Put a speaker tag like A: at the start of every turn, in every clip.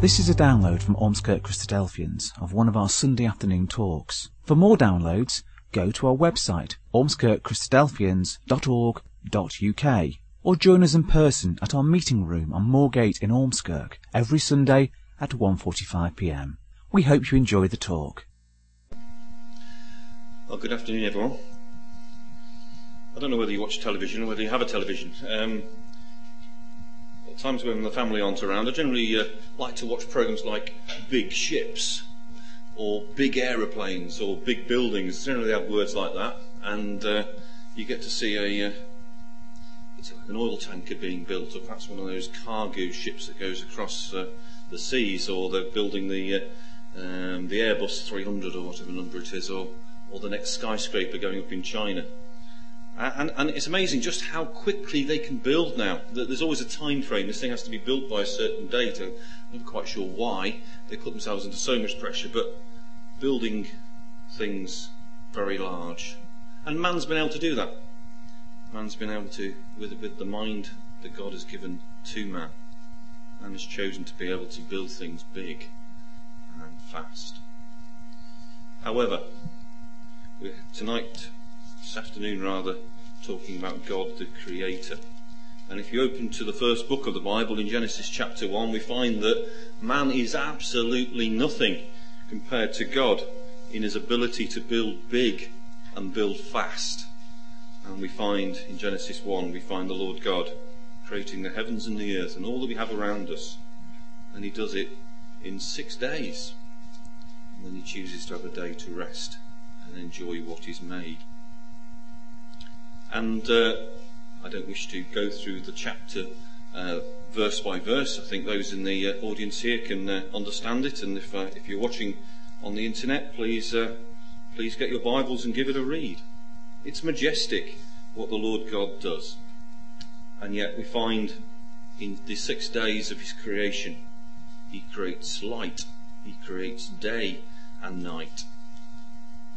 A: This is a download from Ormskirk Christadelphians of one of our Sunday afternoon talks. For more downloads, go to our website ormskirkchristadelphians.org.uk or join us in person at our meeting room on Moorgate in Ormskirk every Sunday at 1.45pm. We hope you enjoy the talk.
B: Well, good afternoon, everyone. I don't know whether you watch television or whether you have a television. Um, times when the family aren't around, I generally uh, like to watch programs like Big Ships or Big Aeroplanes or Big Buildings. Generally, they have words like that, and uh, you get to see a uh, an oil tanker being built, or perhaps one of those cargo ships that goes across uh, the seas, or they're building the uh, um, the Airbus 300 or whatever number it is, or or the next skyscraper going up in China. And, and, it's amazing just how quickly they can build now. There's always a time frame. This thing has to be built by a certain date. I'm not quite sure why they put themselves under so much pressure, but building things very large. And man's been able to do that. Man's been able to, with, with the mind that God has given to man, man has chosen to be able to build things big and fast. However, tonight this afternoon rather talking about God the Creator. And if you open to the first book of the Bible in Genesis chapter 1, we find that man is absolutely nothing compared to God in his ability to build big and build fast. And we find in Genesis 1, we find the Lord God creating the heavens and the earth and all that we have around us. And he does it in six days. And then he chooses to have a day to rest and enjoy what is made. And uh, I don't wish to go through the chapter uh, verse by verse. I think those in the uh, audience here can uh, understand it. And if, uh, if you're watching on the internet, please, uh, please get your Bibles and give it a read. It's majestic what the Lord God does. And yet we find in the six days of His creation, He creates light, He creates day and night.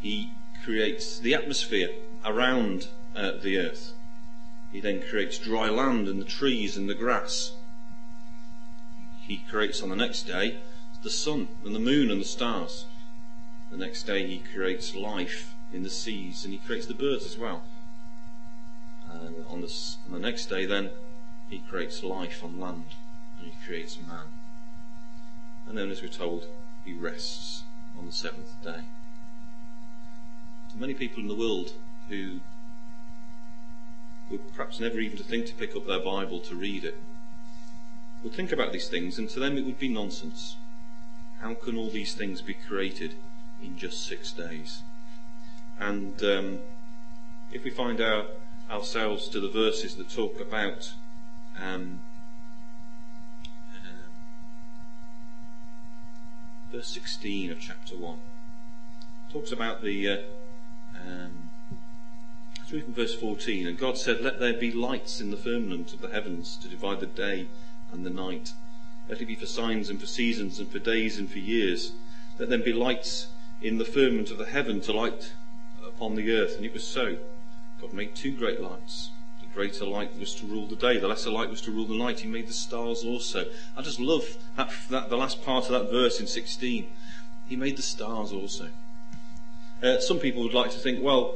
B: He creates the atmosphere around uh, the earth. He then creates dry land and the trees and the grass. He creates on the next day the sun and the moon and the stars. The next day he creates life in the seas and he creates the birds as well. And on the, on the next day then he creates life on land and he creates man. And then as we're told, he rests on the seventh day. Many people in the world who would perhaps never even to think to pick up their Bible to read it, would think about these things, and to them it would be nonsense. How can all these things be created in just six days? And um, if we find our, ourselves to the verses that talk about um, uh, verse 16 of chapter 1, talks about the uh, um, through from verse 14. And God said, Let there be lights in the firmament of the heavens to divide the day and the night. Let it be for signs and for seasons and for days and for years. Let them be lights in the firmament of the heaven to light upon the earth. And it was so. God made two great lights. The greater light was to rule the day, the lesser light was to rule the night. He made the stars also. I just love that, that the last part of that verse in 16. He made the stars also. Uh, some people would like to think, well,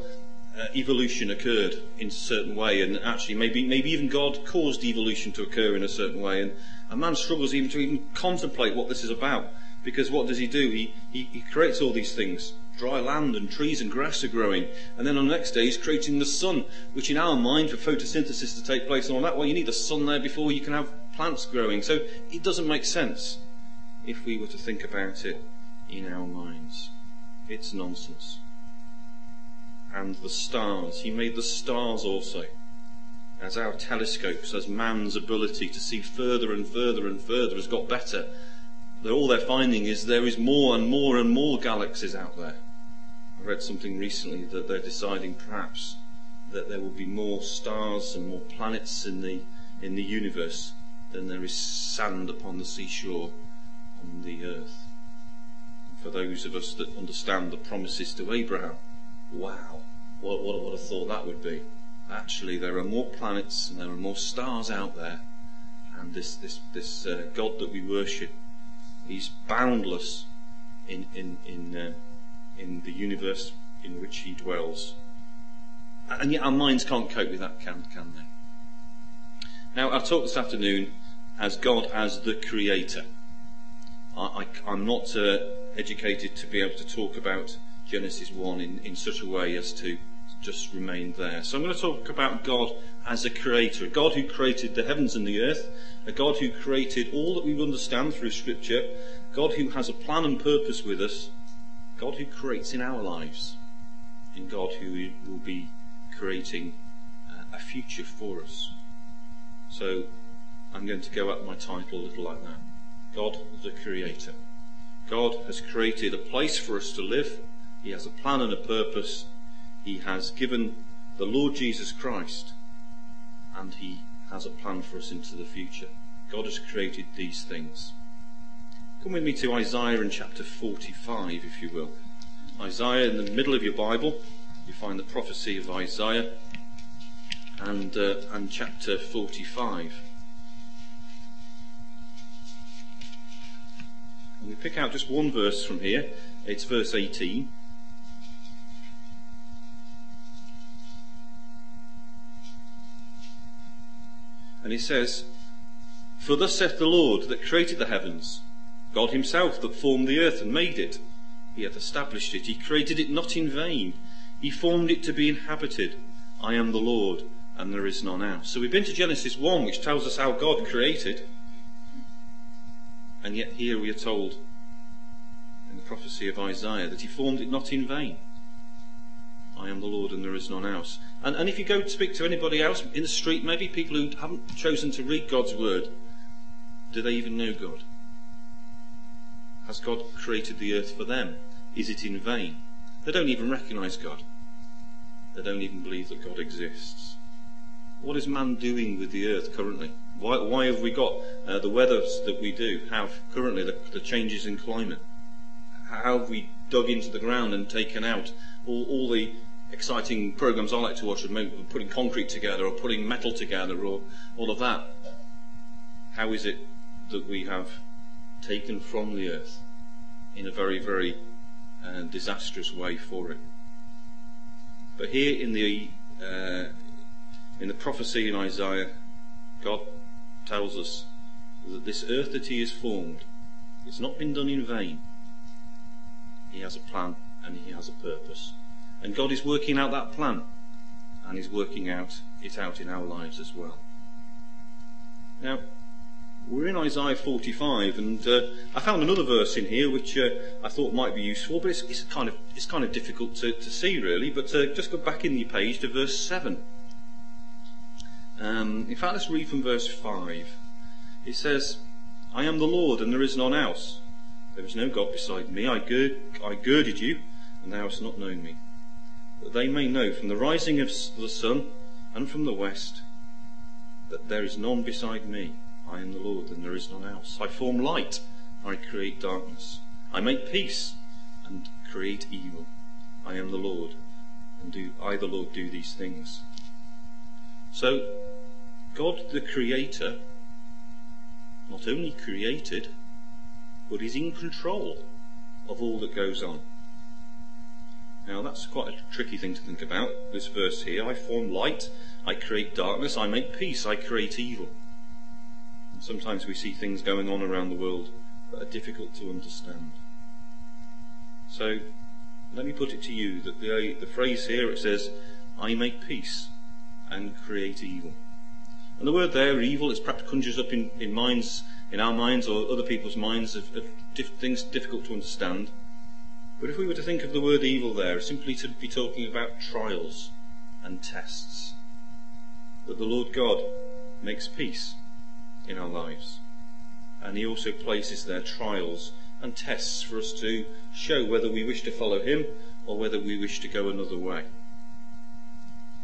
B: uh, evolution occurred in a certain way, and actually maybe maybe even God caused evolution to occur in a certain way, and a man struggles even to even contemplate what this is about, because what does he do? He he, he creates all these things. Dry land and trees and grass are growing, and then on the next day he's creating the sun, which in our mind for photosynthesis to take place and all that, well, you need the sun there before you can have plants growing. So it doesn't make sense if we were to think about it in our minds. It's nonsense and the stars. He made the stars also as our telescopes, as man's ability to see further and further and further has got better. All they're finding is there is more and more and more galaxies out there. I read something recently that they're deciding perhaps that there will be more stars and more planets in the in the universe than there is sand upon the seashore on the earth. And for those of us that understand the promises to Abraham, wow, what, what, what a thought that would be. Actually, there are more planets and there are more stars out there, and this, this, this uh, God that we worship He's boundless in, in, in, uh, in the universe in which he dwells. And yet our minds can't cope with that, can, can they? Now, I'll talk this afternoon as God as the Creator. I, am not uh, educated to be able to talk about Genesis 1 in, in such a way as to just remain there. So I'm going to talk about God as a creator, a God who created the heavens and the earth, a God who created all that we understand through Scripture, God who has a plan and purpose with us, God who creates in our lives, and God who will be creating uh, a future for us. So I'm going to go at my title a little like that. God the Creator. God has created a place for us to live. He has a plan and a purpose. He has given the Lord Jesus Christ and He has a plan for us into the future. God has created these things. Come with me to Isaiah in chapter 45, if you will. Isaiah, in the middle of your Bible, you find the prophecy of Isaiah and, uh, and chapter 45. And we pick out just one verse from here. It's verse 18. And he says, For thus saith the Lord that created the heavens, God himself that formed the earth and made it. He hath established it. He created it not in vain. He formed it to be inhabited. I am the Lord, and there is none else. So we've been to Genesis 1, which tells us how God created. And yet here we are told in the prophecy of Isaiah that he formed it not in vain. I am the Lord and there is none else. And, and if you go to speak to anybody else in the street, maybe people who haven't chosen to read God's word, do they even know God? Has God created the earth for them? Is it in vain? They don't even recognize God. They don't even believe that God exists. What is man doing with the earth currently? Why, why have we got uh, the weathers that we do have currently, the, the changes in climate? How have we dug into the ground and taken out all, all the exciting programs I like to watch putting concrete together or putting metal together or all of that. How is it that we have taken from the earth in a very, very uh, disastrous way for it? But here in the uh, in the prophecy in Isaiah, God tells us that this earth that He has formed, it's not been done in vain. He has a plan and He has a purpose. And God is working out that plan. And He's working out it out in our lives as well. Now, we're in Isaiah 45, and uh, I found another verse in here which uh, I thought might be useful, but it's, it's, kind of it's kind of difficult to, to see really. But uh, just go back in your page to verse 7. Um, in fact, let's read from verse 5. It says, "I am the Lord, and there is none else. There is no God beside me. I, gird, I girded you, and thou hast not known me." That they may know from the rising of the sun and from the west that there is none beside me. I am the Lord, and there is none else. I form light, I create darkness. I make peace and create evil. I am the Lord, and do I the Lord do these things. So God the Creator not only created, but is in control of all that goes on. Now that's quite a tricky thing to think about, this verse here. I form light, I create darkness, I make peace, I create evil. And sometimes we see things going on around the world that are difficult to understand. So, let me put it to you that the, the phrase here it says, I make peace and create evil. And the word there, evil, is perhaps conjures up in, in minds, in our minds or other people's minds of, of diff- things difficult to understand. But if we were to think of the word evil there, simply to be talking about trials and tests, that the Lord God makes peace in our lives. And He also places there trials and tests for us to show whether we wish to follow Him or whether we wish to go another way.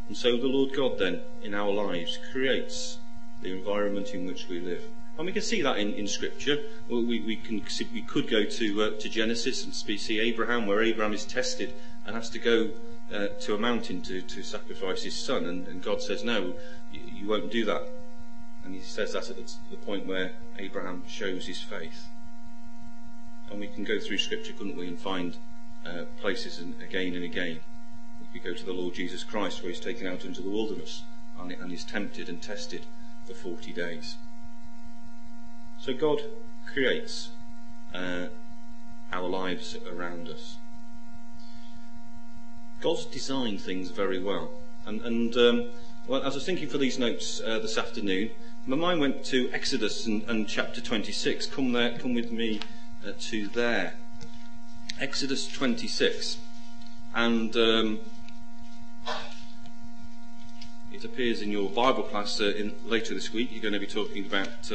B: And so the Lord God then, in our lives, creates the environment in which we live. And we can see that in, in Scripture. We, we, can, we could go to, uh, to Genesis and see Abraham, where Abraham is tested and has to go uh, to a mountain to, to sacrifice his son. And, and God says, No, you, you, won't do that. And he says that at the, the point where Abraham shows his faith. and we can go through Scripture, couldn't we, and find uh, places and again and again. We go to the Lord Jesus Christ, where he's taken out into the wilderness and, and is tempted and tested for 40 days. So God creates uh, our lives around us. God's designed things very well. And, and um, well, as I was thinking for these notes uh, this afternoon, my mind went to Exodus and, and chapter 26. Come there, come with me uh, to there. Exodus 26. And um, it appears in your Bible class uh, in, later this week. You're going to be talking about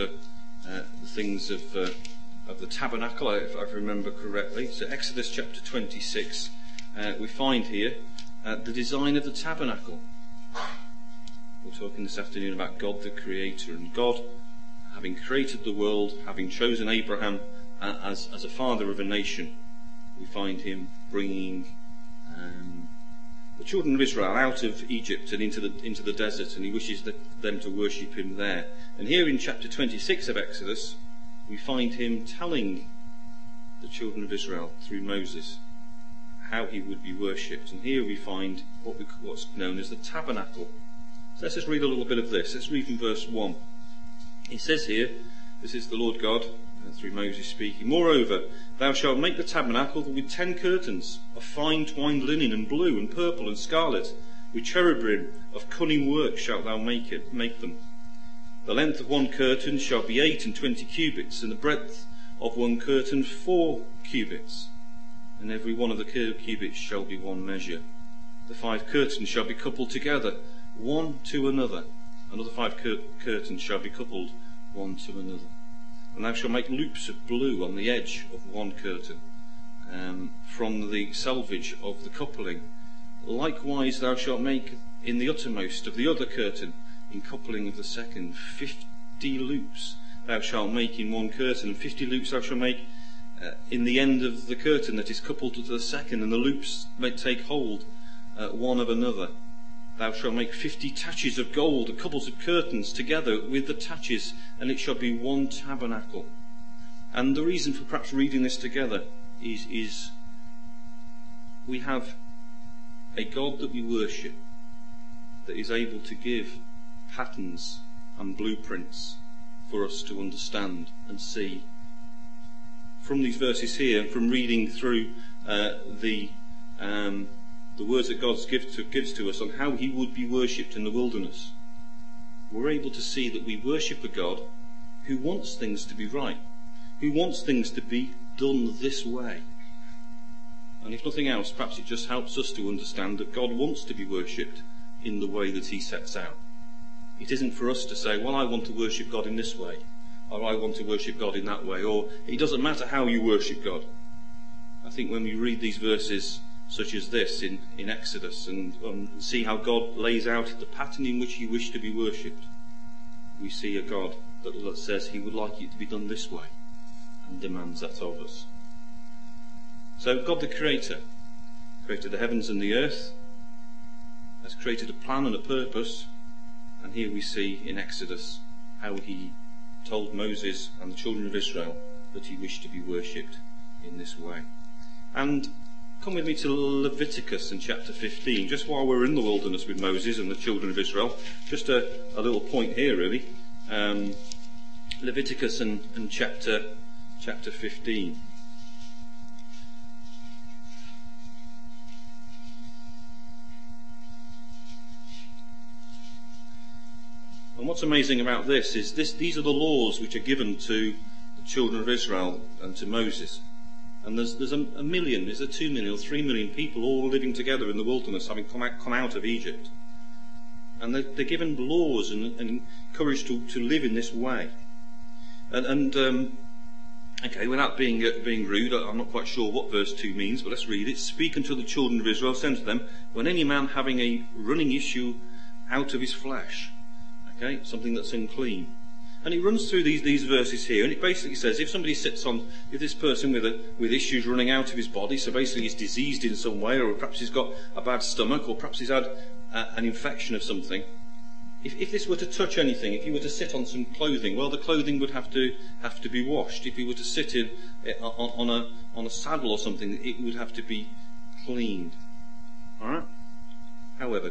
B: uh, uh, the things of, uh, of the tabernacle, if I remember correctly. So, Exodus chapter 26, uh, we find here uh, the design of the tabernacle. We're talking this afternoon about God the Creator and God having created the world, having chosen Abraham as, as a father of a nation. We find him bringing um, the children of Israel out of Egypt and into the, into the desert, and he wishes them to worship him there. And here in chapter 26 of Exodus, we find him telling the children of Israel through Moses how he would be worshipped. And here we find what we, what's known as the tabernacle. So let's just read a little bit of this. Let's read from verse 1. He says here, this is the Lord God, through Moses speaking. Moreover, thou shalt make the tabernacle with ten curtains of fine twined linen and blue and purple and scarlet. With cherubim of cunning work shalt thou make it, make them. The length of one curtain shall be eight and twenty cubits, and the breadth of one curtain four cubits. And every one of the cubits shall be one measure. The five curtains shall be coupled together, one to another. Another five cur- curtains shall be coupled one to another. And thou shalt make loops of blue on the edge of one curtain, um, from the selvage of the coupling. Likewise thou shalt make in the uttermost of the other curtain, in coupling of the second, fifty loops thou shalt make in one curtain, and fifty loops thou shalt make uh, in the end of the curtain that is coupled to the second, and the loops may take hold uh, one of another. Thou shalt make fifty taches of gold, a couples of curtains together with the taches, and it shall be one tabernacle. And the reason for perhaps reading this together is, is we have a God that we worship that is able to give patterns and blueprints for us to understand and see. From these verses here, from reading through uh, the um, the words that God gives to, gives to us on how he would be worshipped in the wilderness, we're able to see that we worship a God who wants things to be right, who wants things to be done this way. And if nothing else, perhaps it just helps us to understand that God wants to be worshipped in the way that he sets out. It isn't for us to say, well, I want to worship God in this way, or I want to worship God in that way, or it doesn't matter how you worship God. I think when we read these verses such as this in, in Exodus and, um, see how God lays out the pattern in which He wished to be worshipped. We see a God that says He would like it to be done this way and demands that of us. So, God the Creator created the heavens and the earth, has created a plan and a purpose, and here we see in Exodus how He told Moses and the children of Israel that He wished to be worshipped in this way. And Come with me to Leviticus in chapter 15, just while we're in the wilderness with Moses and the children of Israel. Just a, a little point here, really. Um, Leviticus and, and chapter, chapter 15. And what's amazing about this is this, these are the laws which are given to the children of Israel and to Moses. And there's, there's a, a million, there's a two million or three million people all living together in the wilderness, having come out, come out of Egypt. And they're, they're given laws and, and encouraged to, to live in this way. And, and um, okay, without being, uh, being rude, I'm not quite sure what verse 2 means, but let's read it. Speak unto the children of Israel, send to them, when any man having a running issue out of his flesh, okay, something that's unclean, and he runs through these, these verses here, and it basically says if somebody sits on, if this person with, a, with issues running out of his body, so basically he's diseased in some way, or perhaps he's got a bad stomach, or perhaps he's had uh, an infection of something, if, if this were to touch anything, if you were to sit on some clothing, well, the clothing would have to have to be washed. If you were to sit in, eh, on, on a on a saddle or something, it would have to be cleaned. All right. However,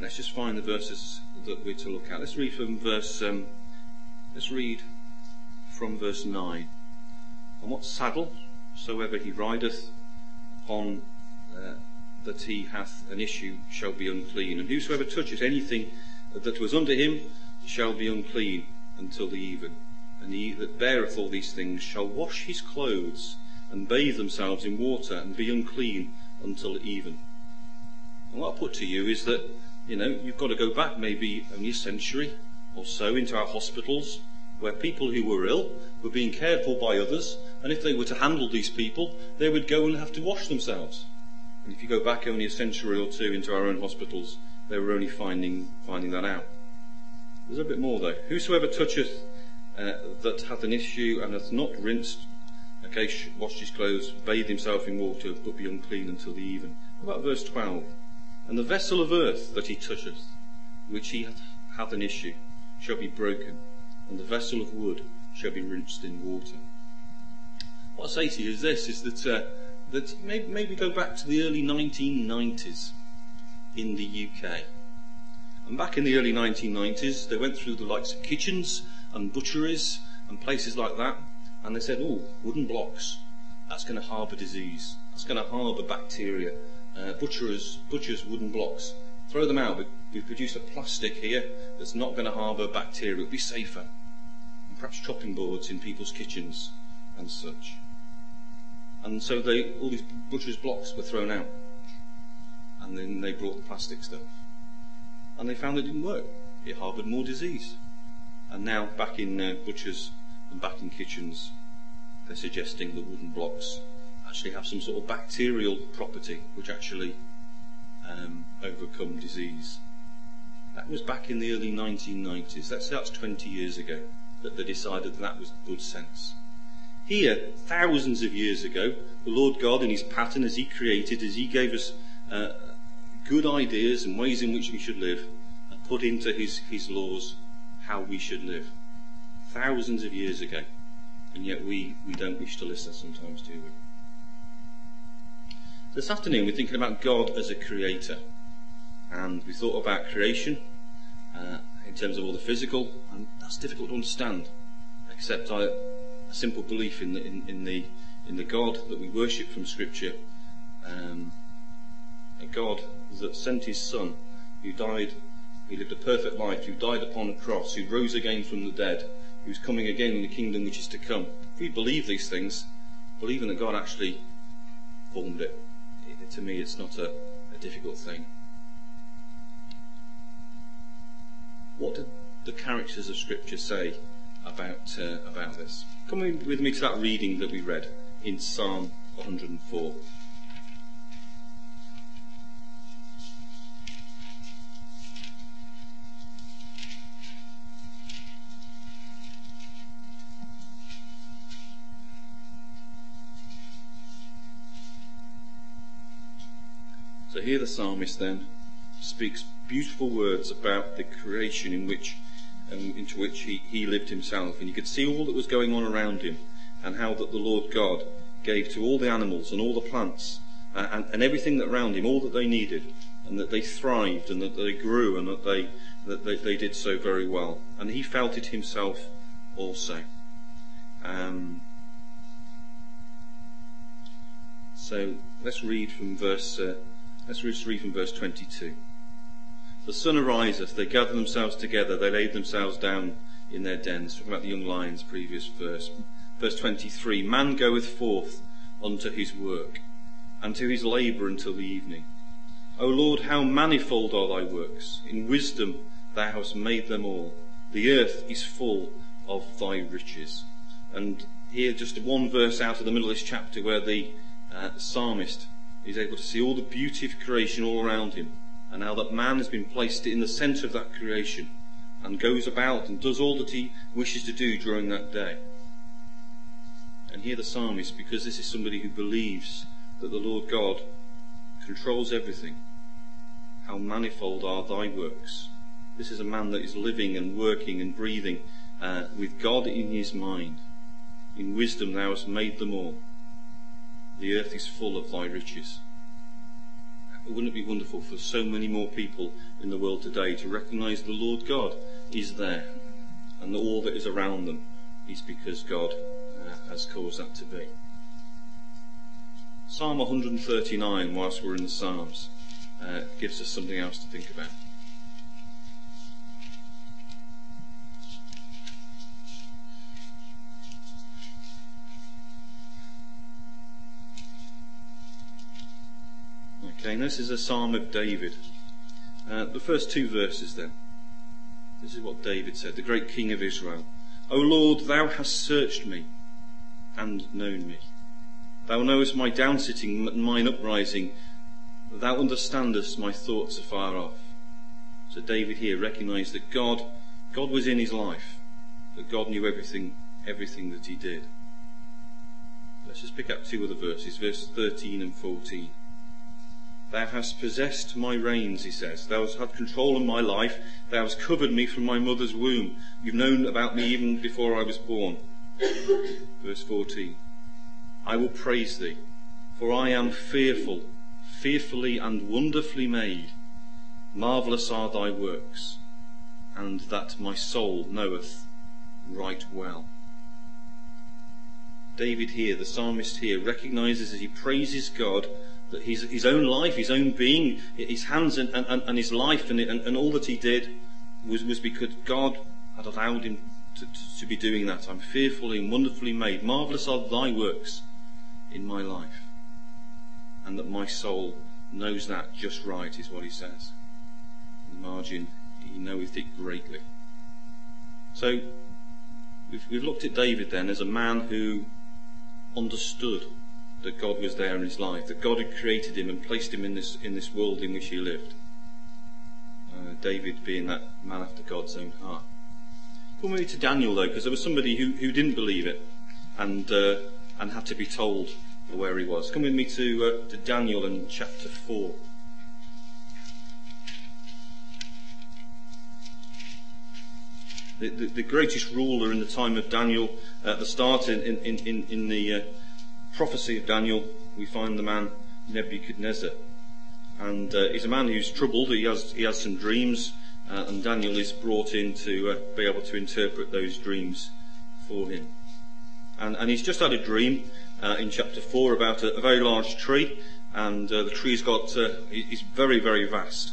B: let's just find the verses that we're to look at. Let's read from verse. Um, let's read from verse nine. On what saddle soever he rideth upon uh, that he hath an issue shall be unclean, and whosoever toucheth anything that was under him shall be unclean until the even. And he that beareth all these things shall wash his clothes and bathe themselves in water and be unclean until even. And what I put to you is that, you know, you've got to go back maybe only a century or so into our hospitals where people who were ill were being cared for by others, and if they were to handle these people, they would go and have to wash themselves. And if you go back only a century or two into our own hospitals, they were only finding, finding that out. There's a bit more though. Whosoever toucheth uh, that hath an issue and hath not rinsed, okay, washed his clothes, bathed himself in water, but be unclean until the even. About verse 12? And the vessel of earth that he toucheth, which he hath, hath an issue, shall be broken, and the vessel of wood shall be rinsed in water. What I say to you is this, is that, uh, that maybe, maybe go back to the early 1990s in the UK. And back in the early 1990s, they went through the likes of kitchens and butcheries and places like that, and they said, oh, wooden blocks, that's going to harbour disease, that's going to harbour bacteria. Uh, butchers, butchers wooden blocks, throw them out. We, produce a plastic here that's not going to harbour bacteria. It'll be safer. And perhaps chopping boards in people's kitchens and such. And so they, all these butchers' blocks were thrown out and then they brought the plastic stuff. And they found it didn't work. It harboured more disease. And now, back in uh, butchers and back in kitchens, they're suggesting the wooden blocks actually have some sort of bacterial property which actually um, overcome disease. That was back in the early 1990s. That's, that's 20 years ago that they decided that, that was good sense. Here, thousands of years ago, the Lord God, in His pattern, as He created, as He gave us uh, good ideas and ways in which we should live and put into his, his laws how we should live. Thousands of years ago. And yet we, we don't wish to listen sometimes, do we? This afternoon we're thinking about God as a creator. And we thought about creation uh, in terms of all the physical, and that's difficult to understand, except I, a simple belief in the, in, in, the, in the God that we worship from Scripture. Um, a God that sent his Son, who died, who lived a perfect life, who died upon a cross, who rose again from the dead, who's coming again in the kingdom which is to come. If we believe these things, believing that God actually formed it, it to me it's not a, a difficult thing. What did the characters of Scripture say about uh, about this? Come with me to that reading that we read in Psalm 104. Here the psalmist then speaks beautiful words about the creation in which um, into which he, he lived himself. And you could see all that was going on around him and how that the Lord God gave to all the animals and all the plants uh, and, and everything that around him all that they needed and that they thrived and that they grew and that they, that they, they did so very well. And he felt it himself also. Um, so let's read from verse uh, Let's read from verse 22. The sun ariseth, they gather themselves together, they lay themselves down in their dens. Talking about the young lions, previous verse. Verse 23 Man goeth forth unto his work, and to his labour until the evening. O Lord, how manifold are thy works! In wisdom thou hast made them all. The earth is full of thy riches. And here, just one verse out of the middle of this chapter, where the uh, psalmist He's able to see all the beauty of creation all around him. And now that man has been placed in the centre of that creation and goes about and does all that he wishes to do during that day. And here the psalmist, because this is somebody who believes that the Lord God controls everything, how manifold are thy works. This is a man that is living and working and breathing uh, with God in his mind. In wisdom thou hast made them all. The earth is full of thy riches. Wouldn't it be wonderful for so many more people in the world today to recognize the Lord God is there and all that is around them is because God uh, has caused that to be. Psalm 139, whilst we're in the Psalms, uh, gives us something else to think about. And this is a psalm of David. Uh, the first two verses then. This is what David said, the great king of Israel. O Lord, thou hast searched me and known me. Thou knowest my downsitting and mine uprising. Thou understandest my thoughts afar off. So David here recognized that God, God was in his life, that God knew everything, everything that he did. Let's just pick up two other verses, verse 13 and 14. Thou hast possessed my reins, he says. Thou hast had control of my life. Thou hast covered me from my mother's womb. You've known about me even before I was born. Verse 14. I will praise thee, for I am fearful, fearfully and wonderfully made. Marvellous are thy works, and that my soul knoweth right well. David here, the psalmist here, recognizes as he praises God his, his own life, his own being, his hands and, and, and his life and, and, and all that he did was, was because God had allowed him to, to, to be doing that. I'm fearfully and wonderfully made. Marvellous are thy works in my life. And that my soul knows that just right, is what he says. In the margin, he knoweth it greatly. So, we've, we've looked at David then as a man who understood that God was there in his life, that God had created him and placed him in this, in this world in which he lived. Uh, David being that man after God's own heart. Come with me to Daniel though, because there was somebody who, who didn't believe it and, uh, and had to be told where he was. Come with me to, uh, to Daniel in chapter 4. The, the, the, greatest ruler in the time of Daniel, at the start in, in, in, in the uh, prophecy of Daniel, we find the man Nebuchadnezzar. And uh, he's a man who's troubled. He has, he has some dreams, uh, and Daniel is brought in to uh, be able to interpret those dreams for him. And, and he's just had a dream uh, in chapter 4 about a, a very large tree, and uh, the tree's got, uh, is very, very vast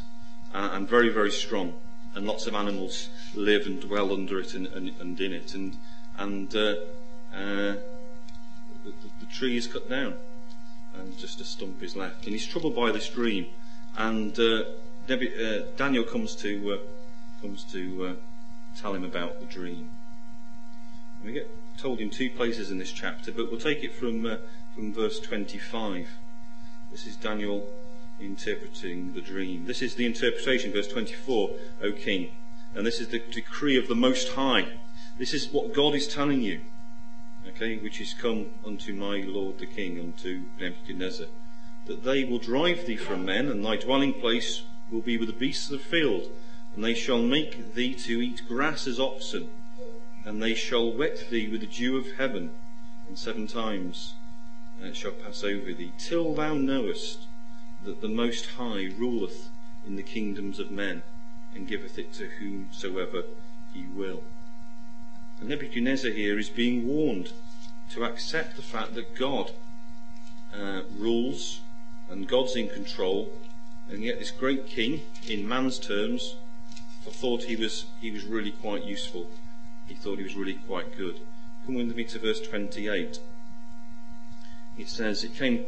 B: and very, very strong, and lots of animals live and dwell under it and, and, and in it. And, and the, tree is cut down and just a stump is left. And he's troubled by this dream. And uh, uh, Daniel comes to uh, comes to uh, tell him about the dream. And we get told in two places in this chapter, but we'll take it from uh, from verse 25. This is Daniel interpreting the dream. This is the interpretation, verse 24, O king. And this is the decree of the Most High. This is what God is telling you okay, which is come unto my lord the king, unto Nebuchadnezzar, that they will drive thee from men, and thy dwelling place will be with the beasts of the field, and they shall make thee to eat grass as oxen, and they shall wet thee with the dew of heaven, and seven times and it shall pass over thee, till thou knowest that the Most High ruleth in the kingdoms of men, and giveth it to whomsoever he will. Nebuchadnezzar here is being warned to accept the fact that God uh, rules and God's in control, and yet this great king, in man's terms, thought he was he was really quite useful. He thought he was really quite good. Come with me to verse 28. It says, "It came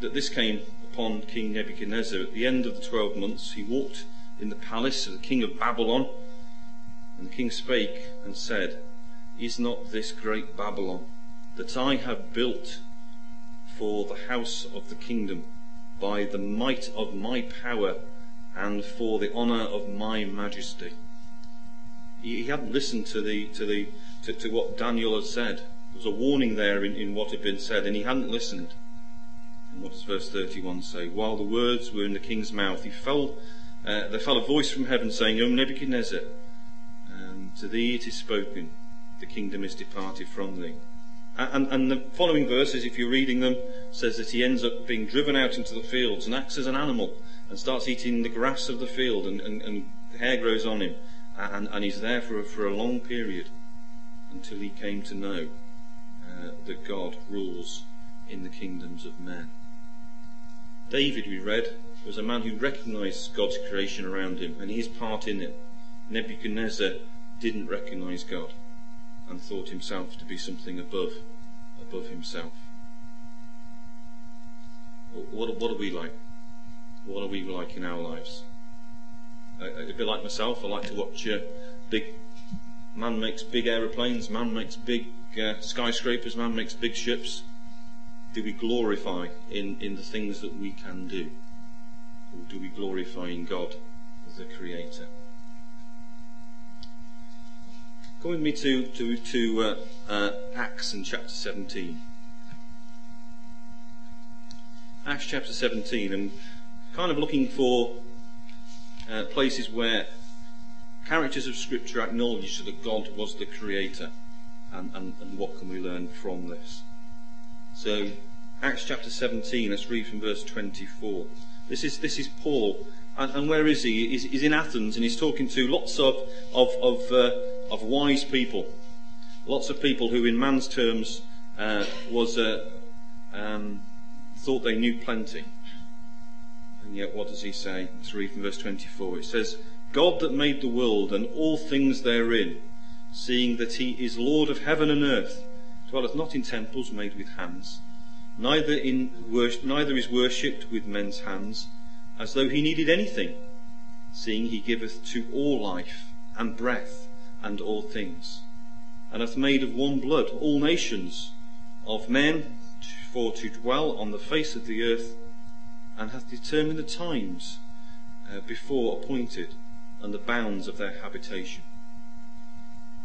B: that this came upon King Nebuchadnezzar at the end of the twelve months. He walked in the palace of the king of Babylon, and the king spake and said." Is not this great Babylon that I have built for the house of the kingdom by the might of my power and for the honour of my majesty? He, hadn't listened to the to the to, to, what Daniel had said. There was a warning there in, in what had been said, and he hadn't listened. And what does verse 31 say? While the words were in the king's mouth, he fell uh, there fell a voice from heaven saying, O Nebuchadnezzar, um, to thee it is spoken, the kingdom is departed from thee. And, and, the following verses, if you're reading them, says that he ends up being driven out into the fields and acts as an animal and starts eating the grass of the field and, and, and hair grows on him and, and he's there for, for a long period until he came to know uh, that God rules in the kingdoms of men. David, we read, was a man who recognized God's creation around him and his part in it. Nebuchadnezzar didn't recognize God and thought himself to be something above, above himself. What, what are we like? What are we like in our lives? A, bit like myself, I like to watch uh, big. Man makes big aeroplanes. Man makes big uh, skyscrapers. Man makes big ships. Do we glorify in, in the things that we can do, or do we glorify in God, the Creator? Go with me to, to, to uh, uh, Acts in chapter 17. Acts chapter 17, and kind of looking for uh, places where characters of Scripture acknowledge that God was the creator, and, and, and what can we learn from this. So, Acts chapter 17, let's read from verse 24. This is, this is Paul, and, and where is he? He's, he's, in Athens, and he's talking to lots of, of, of uh, of wise people. Lots of people who, in man's terms, uh, was uh, um, thought they knew plenty. And yet, what does he say? Let's read from verse 24. It says, God that made the world and all things therein, seeing that he is Lord of heaven and earth, dwelleth not in temples made with hands, neither, in worship, neither is worshipped with men's hands, as though he needed anything, seeing he giveth to all life and breath and all things, and hath made of one blood all nations of men for to dwell on the face of the earth, and hath determined the times uh, before appointed and the bounds of their habitation.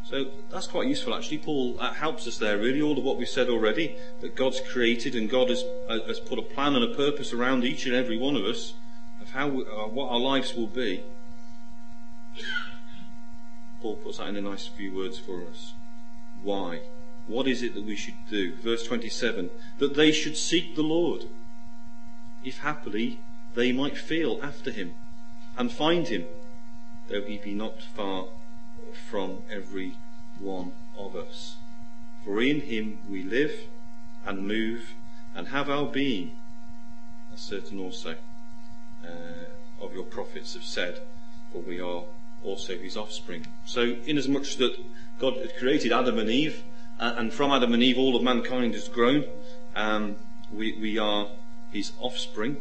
B: So that's quite useful actually. Paul uh, helps us there really, all of what we've said already, that God's created and God has, uh, has put a plan and a purpose around each and every one of us of how we, uh, what our lives will be. Paul puts that in a nice few words for us. Why? What is it that we should do? Verse 27 that they should seek the Lord, if happily they might feel after him and find him, though he be not far from every one of us. For in him we live and move and have our being, as certain also uh, of your prophets have said, for we are also his offspring. So, inasmuch that God had created Adam and Eve, uh, and from Adam and Eve all of mankind has grown, um, we, we are his offspring.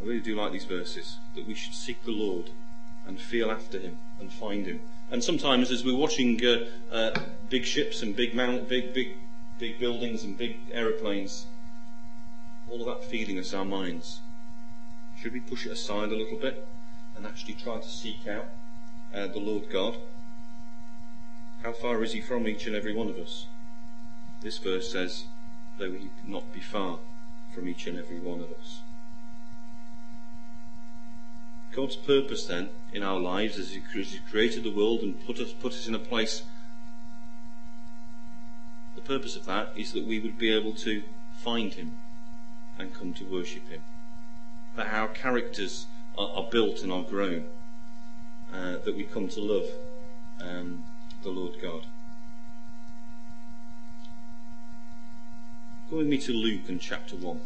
B: I really do like these verses, that we should seek the Lord and feel after him and find him. And sometimes, as we're watching uh, uh, big ships and big, mount, big, big, big buildings and big aeroplanes, all of that feeding us our minds. Should we push it aside a little bit and actually try to seek out uh, the Lord God? How far is He from each and every one of us? This verse says, though He not be far from each and every one of us. God's purpose then in our lives as He created the world and put us, put us in a place, the purpose of that is that we would be able to find Him and come to worship Him. That our characters are, are built and are grown, uh, that we come to love um, the Lord God. Go with me to Luke and chapter 1.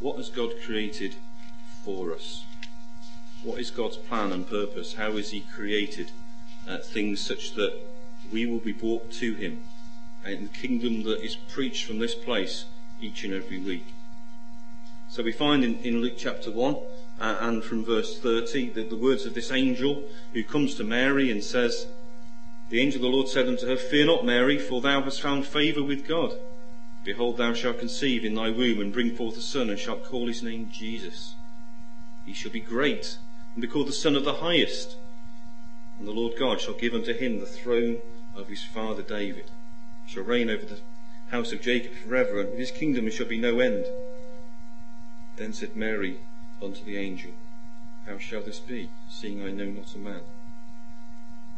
B: What has God created for us? What is God's plan and purpose? How has He created uh, things such that we will be brought to Him in the kingdom that is preached from this place each and every week? So we find in, in Luke chapter 1 uh, and from verse 30 the, the words of this angel who comes to Mary and says, The angel of the Lord said unto her, Fear not, Mary, for thou hast found favour with God. Behold, thou shalt conceive in thy womb and bring forth a son, and shalt call his name Jesus. He shall be great, and be called the Son of the Highest. And the Lord God shall give unto him the throne of his father David. Shall reign over the house of Jacob forever, and his kingdom shall be no end. Then said Mary unto the angel, How shall this be, seeing I know not a man?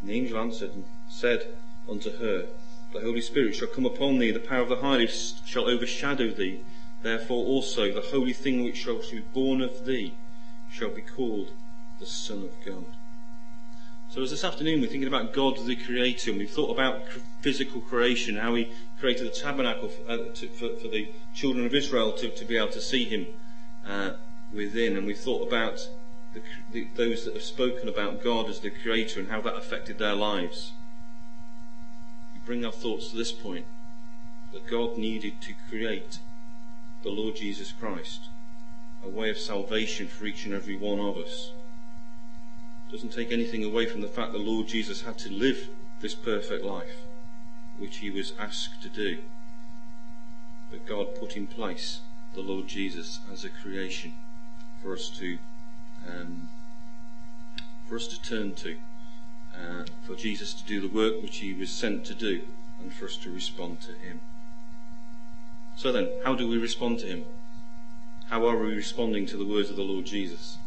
B: And the angel answered and said unto her, The Holy Spirit shall come upon thee, the power of the highest shall overshadow thee. Therefore also the holy thing which shall be born of thee shall be called the Son of God. So as this afternoon we're thinking about God the Creator, and we've thought about physical creation, how He created the tabernacle for, uh, to, for, for the children of Israel to, to be able to see Him uh, within, and we've thought about the, the, those that have spoken about God as the Creator and how that affected their lives. We bring our thoughts to this point that God needed to create the Lord Jesus Christ, a way of salvation for each and every one of us. It doesn't take anything away from the fact that the Lord Jesus had to live this perfect life, which he was asked to do. But God put in place the Lord Jesus as a creation for us to um, for us to turn to, uh, for Jesus to do the work which he was sent to do, and for us to respond to him. So then, how do we respond to him? How are we responding to the words of the Lord Jesus?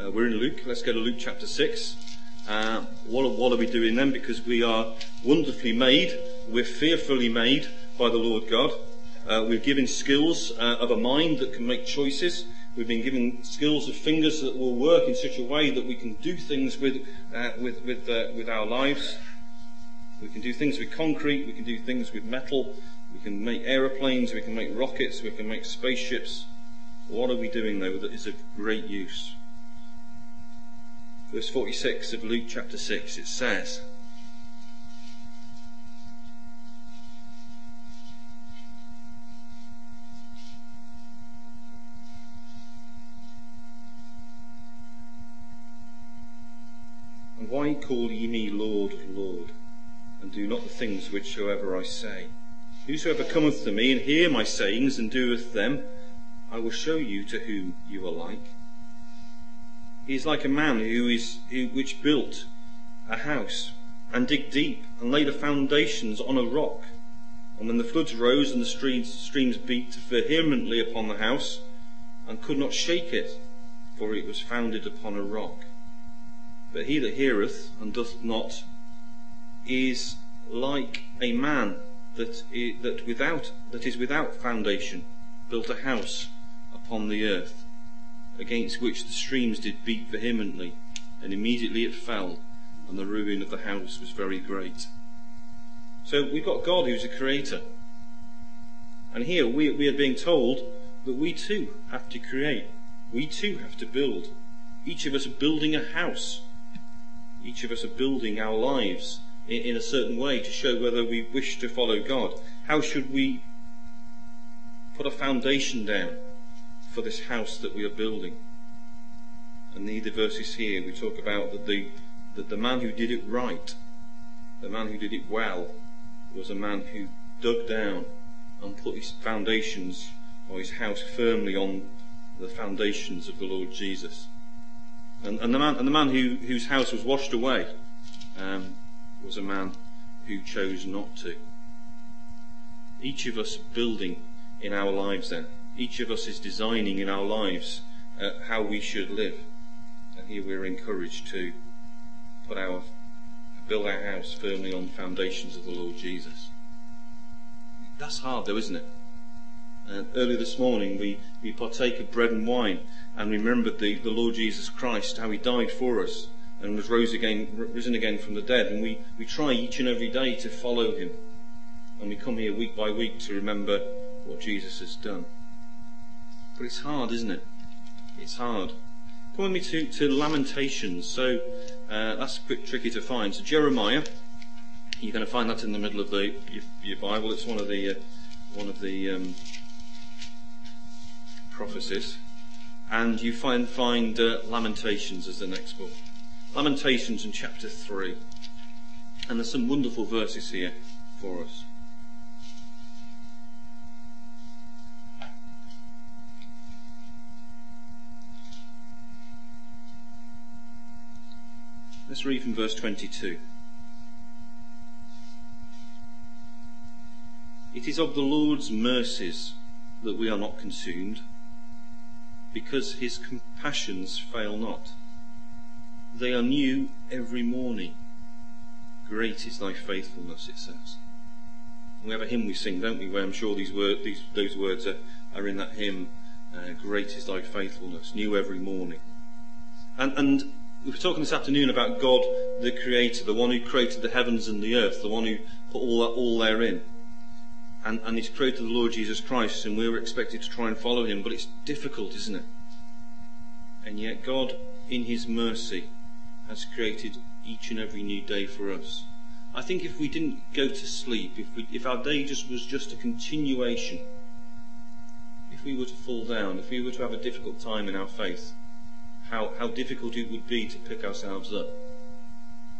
B: Uh, we're in Luke. Let's go to Luke chapter 6. Uh, what, what are we doing then? Because we are wonderfully made, we're fearfully made by the Lord God. Uh, we've given skills uh, of a mind that can make choices. We've been given skills of fingers that will work in such a way that we can do things with, uh, with, with, uh, with our lives. We can do things with concrete, we can do things with metal, we can make aeroplanes, we can make rockets, we can make spaceships. What are we doing though that is of great use? Verse 46 of Luke chapter 6, it says, And why call ye me Lord, Lord, and do not the things which soever I say? Whosoever cometh to me and hear my sayings and doeth them, I will show you to whom you are like. He is like a man who is who, which built a house and digged deep and laid the foundations on a rock. And when the floods rose and the streams, streams beat vehemently upon the house, and could not shake it, for it was founded upon a rock. But he that heareth and doth not is like a man that is, that without that is without foundation built a house upon the earth, against which the streams did beat vehemently, and immediately it fell, and the ruin of the house was very great. So we've got God who's a creator. And here we, we are being told that we too have to create. We too have to build. Each of us are building a house each of us are building our lives in, in a certain way to show whether we wish to follow God. How should we put a foundation down for this house that we are building? And the, the verses here we talk about that the that the man who did it right, the man who did it well, was a man who dug down and put his foundations or his house firmly on the foundations of the Lord Jesus. And, and the man, and the man who, whose house was washed away um, was a man who chose not to. Each of us building in our lives then. Each of us is designing in our lives uh, how we should live. And here we're encouraged to put our, build our house firmly on the foundations of the Lord Jesus. That's hard though, isn't it? Uh, earlier this morning, we, we partake of bread and wine and remembered the, the Lord Jesus Christ, how he died for us and was rose again, risen again from the dead. And we, we try each and every day to follow him. And we come here week by week to remember what Jesus has done. But it's hard, isn't it? It's hard. Come with me to, to Lamentations. So uh, that's a bit tricky to find. So Jeremiah, you're going to find that in the middle of the, your, your Bible. It's one of the uh, one of the um, prophecies. And you find, find uh, Lamentations as the next book. Lamentations in chapter 3. And there's some wonderful verses here for us. Let's read from verse 22. It is of the Lord's mercies that we are not consumed because his compassions fail not. They are new every morning. Great is thy faithfulness, it says. And we have a hymn we sing, don't we, where I'm sure these, word, these those words are, are in that hymn, uh, Great is thy faithfulness, new every morning. And, and we were talking this afternoon about God, the Creator, the one who created the heavens and the earth, the one who put all, that, all therein. And, and He's created to the Lord Jesus Christ, and we were expected to try and follow Him, but it's difficult, isn't it? And yet, God, in His mercy, has created each and every new day for us. I think if we didn't go to sleep, if, we, if our day just was just a continuation, if we were to fall down, if we were to have a difficult time in our faith, how, how difficult it would be to pick ourselves up.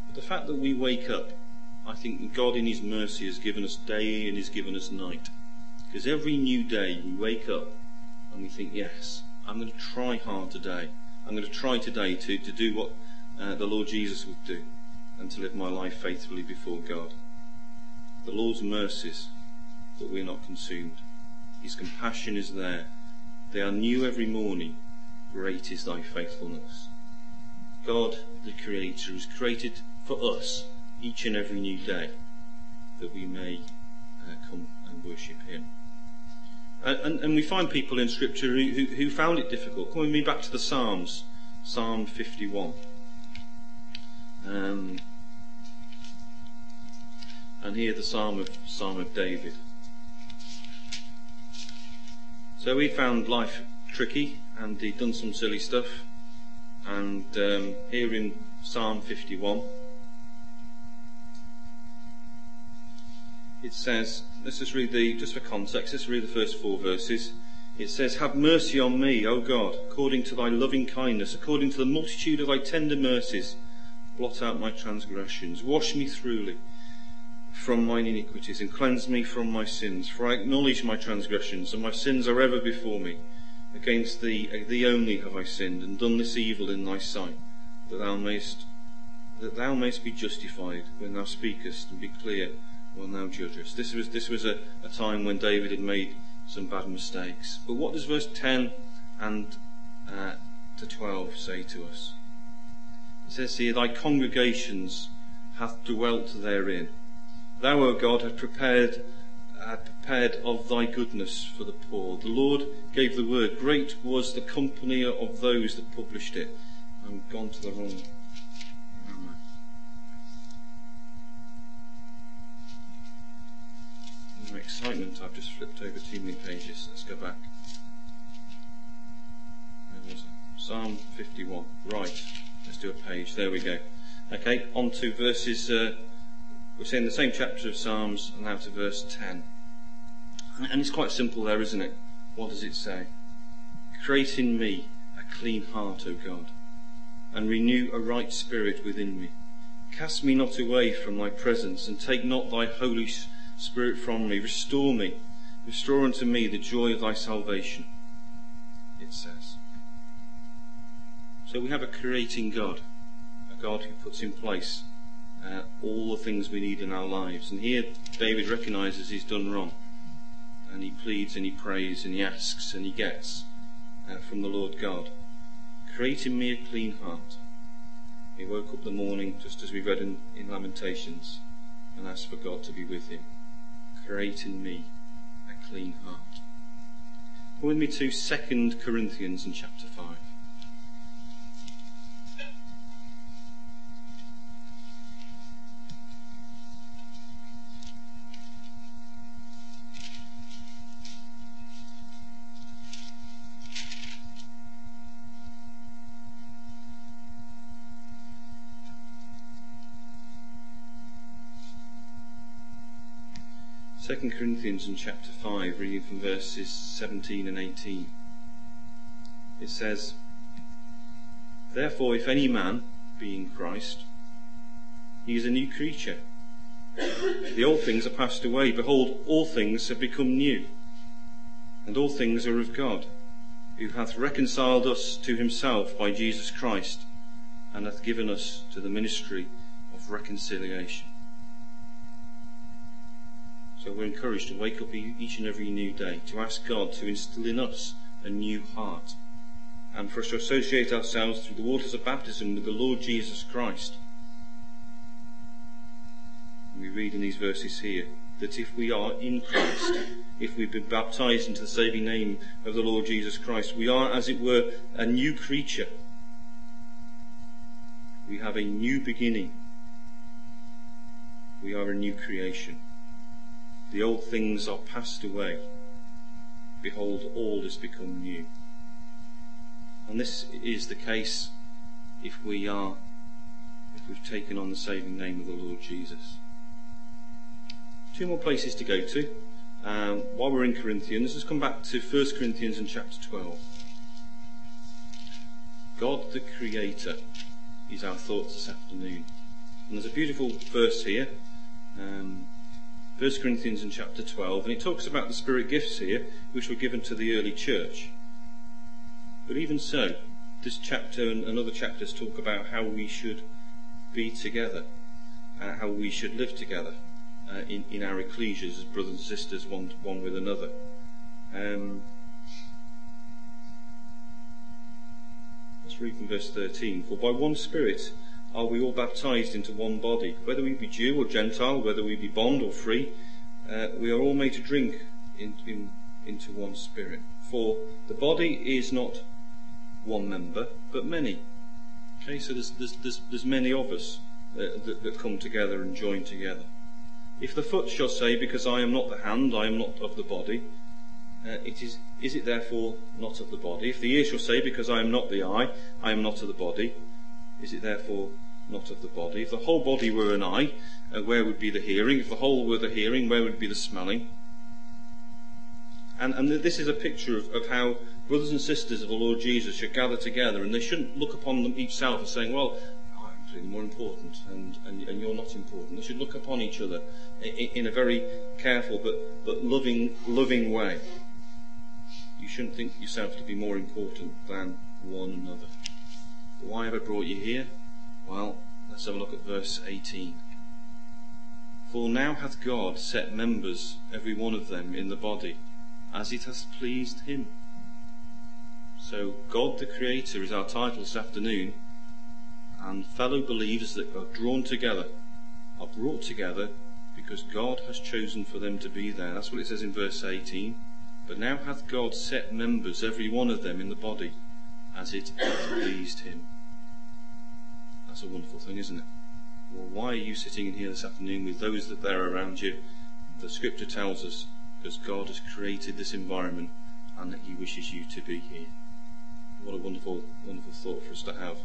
B: But the fact that we wake up, I think God in His mercy has given us day and has given us night. Because every new day we wake up and we think, yes, I'm going to try hard today. I'm going to try today to, to do what uh, the Lord Jesus would do and to live my life faithfully before God. The Lord's mercies that we're not consumed. His compassion is there. They are new every morning. Great is thy faithfulness. God, the Creator, has created for us each and every new day that we may uh, come and worship Him. And, and, and, we find people in Scripture who, who, found it difficult. Coming back to the Psalms, Psalm 51. Um, and here the Psalm of Psalm of David. So he found life tricky, and he'd done some silly stuff. And um, here in Psalm 51, it says, let's just read the, just for context, let's read the first four verses. It says, Have mercy on me, O God, according to thy loving kindness, according to the multitude of thy tender mercies blot out my transgressions. Wash me thoroughly from mine iniquities and cleanse me from my sins. For I acknowledge my transgressions, and my sins are ever before me. Against thee, thee only have I sinned, and done this evil in thy sight, that thou mayst that thou mayst be justified when thou speakest, and be clear when thou judgest. This was this was a, a time when David had made some bad mistakes. But what does verse ten and uh, to twelve say to us? It says here, Thy congregations hath dwelt therein. Thou, O God, hast prepared, had prepared of thy goodness for the poor. The Lord gave the word. Great was the company of those that published it. I'm gone to the wrong. I've just flipped over too many pages. Let's go back. Where was it? Psalm 51. Right. Let's do a page. There we go. Okay, on to verses. Uh, we're saying the same chapter of Psalms, and now to verse 10. And it's quite simple there, isn't it? What does it say? Create in me a clean heart, O God, and renew a right spirit within me. Cast me not away from thy presence, and take not thy Holy Spirit from me. Restore me. Restore unto me the joy of thy salvation. It says. So we have a creating God, a God who puts in place uh, all the things we need in our lives. And here David recognizes he's done wrong. And he pleads and he prays and he asks and he gets uh, from the Lord God. Create in me a clean heart. He woke up the morning, just as we read in, in Lamentations, and asked for God to be with him. Create in me a clean heart. Come with me to 2 Corinthians in chapter 5. 2 Corinthians in chapter 5, reading from verses 17 and 18. It says, Therefore, if any man be in Christ, he is a new creature. the old things are passed away. Behold, all things have become new. And all things are of God, who hath reconciled us to himself by Jesus Christ, and hath given us to the ministry of reconciliation. So we're encouraged to wake up each and every new day to ask God to instill in us a new heart, and for us to associate ourselves through the waters of baptism with the Lord Jesus Christ. And we read in these verses here that if we are in Christ, if we've been baptized into the saving name of the Lord Jesus Christ, we are, as it were, a new creature. We have a new beginning. We are a new creation. The old things are passed away. Behold, all is become new. And this is the case if we are, if we've taken on the saving name of the Lord Jesus. Two more places to go to. Um, while we're in Corinthians, let's come back to 1 Corinthians and chapter 12. God the Creator is our thoughts this afternoon. And there's a beautiful verse here, um, 1 Corinthians in chapter 12, and it talks about the Spirit gifts here, which were given to the early church. But even so, this chapter and other chapters talk about how we should be together, uh, how we should live together uh, in, in our ecclesias as brothers and sisters, one, one with another. Um, let's read from verse 13. For by one Spirit are we all baptized into one body, whether we be Jew or Gentile, whether we be bond or free, uh, we are all made to drink in, in, into one Spirit. For the body is not one member, but many. Okay, so there's, there's, there's, there's many of us uh, that, that come together and join together. If the foot shall say, Because I am not the hand, I am not of the body, uh, it is, is it therefore not of the body? If the ear shall say, Because I am not the eye, I am not of the body, is it therefore not of the body? If the whole body were an eye, uh, where would be the hearing? If the whole were the hearing, where would be the smelling? And, and this is a picture of, of, how brothers and sisters of the Lord Jesus should gather together, and they shouldn't look upon them each self as saying, Well, I'm really more important, and, and, and, you're not important. They should look upon each other in, in a very careful but, but loving, loving way. You shouldn't think yourself to be more important than one another. Why have I brought you here? Well, let's have a look at verse 18. For now hath God set members, every one of them, in the body, as it has pleased him. So, God the Creator is our title this afternoon, and fellow believers that are drawn together are brought together because God has chosen for them to be there. That's what it says in verse 18. But now hath God set members, every one of them, in the body, as it hath pleased him. That's a wonderful thing, isn't it? Well, why are you sitting in here this afternoon with those that are around you? The scripture tells us because God has created this environment and that He wishes you to be here. What a wonderful, wonderful thought for us to have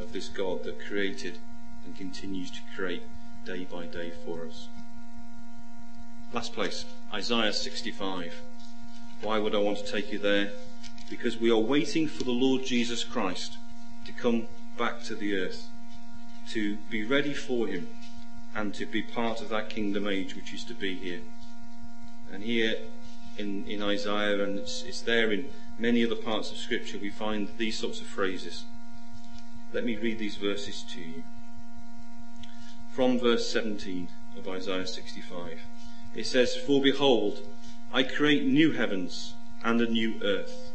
B: of this God that created and continues to create day by day for us. Last place, Isaiah 65. Why would I want to take you there? Because we are waiting for the Lord Jesus Christ to come back to the earth, to be ready for Him, and to be part of that kingdom age which is to be here. And here in, in Isaiah, and it's, it's there in many other parts of Scripture, we find these sorts of phrases. Let me read these verses to you. From verse 17 of Isaiah 65, it says, For behold, I create new heavens and a new earth,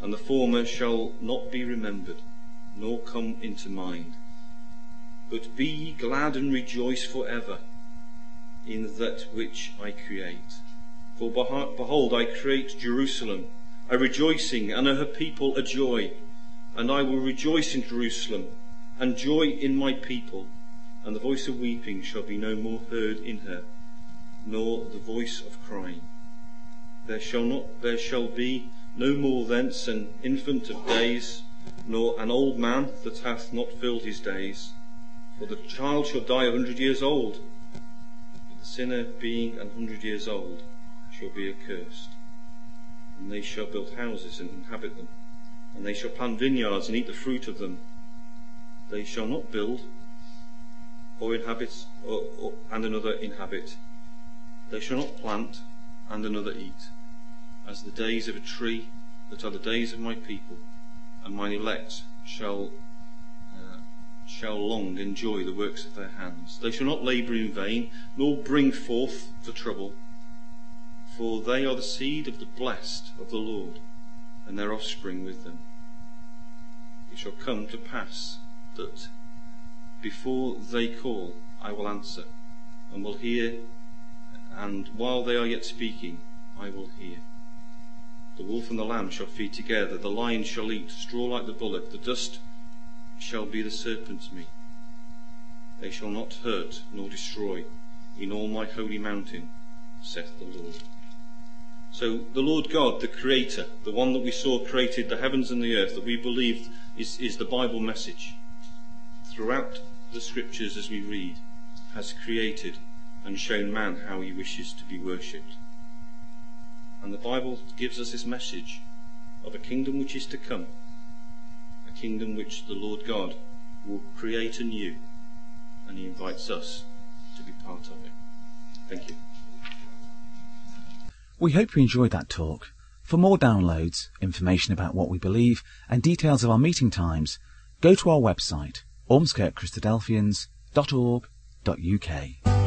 B: and the former shall not be remembered, nor come into mind. But be ye glad and rejoice for ever in that which I create. For behold, I create Jerusalem, a rejoicing, and her people a joy. And I will rejoice in Jerusalem, and joy in my people, and the voice of weeping shall be no more heard in her, nor the voice of crying. There shall not there shall be no more thence an infant of days, nor an old man that hath not filled his days. For the child shall die a hundred years old, but the sinner being an hundred years old shall be accursed. And they shall build houses and inhabit them, and they shall plant vineyards and eat the fruit of them. They shall not build, or inhabit, or, or, and another inhabit. They shall not plant, and another eat. As the days of a tree that are the days of my people, and mine elect shall shall long enjoy the works of their hands. They shall not labour in vain, nor bring forth for trouble for they are the seed of the blessed of the Lord, and their offspring with them. it shall come to pass that before they call, I will answer, and will hear, and while they are yet speaking, I will hear. The wolf and the lamb shall feed together, the lion shall eat straw like the bullock, the dust shall be the serpent's meat. They shall not hurt nor destroy in all my holy mountain, saith the Lord. So the Lord God, the Creator, the one that we saw created the heavens and the earth, that we believe is, is the Bible message, throughout the scriptures as we read, has created and shown man how he wishes to be worshipped. And the Bible gives us this message of a kingdom which is to come, kingdom which the Lord God will create anew, and he invites us to be part of it. Thank you.
A: We hope you enjoyed that talk. For more downloads, information about what we believe, and details of our meeting times, go to our website, ormskirkchristadelphians.org.uk.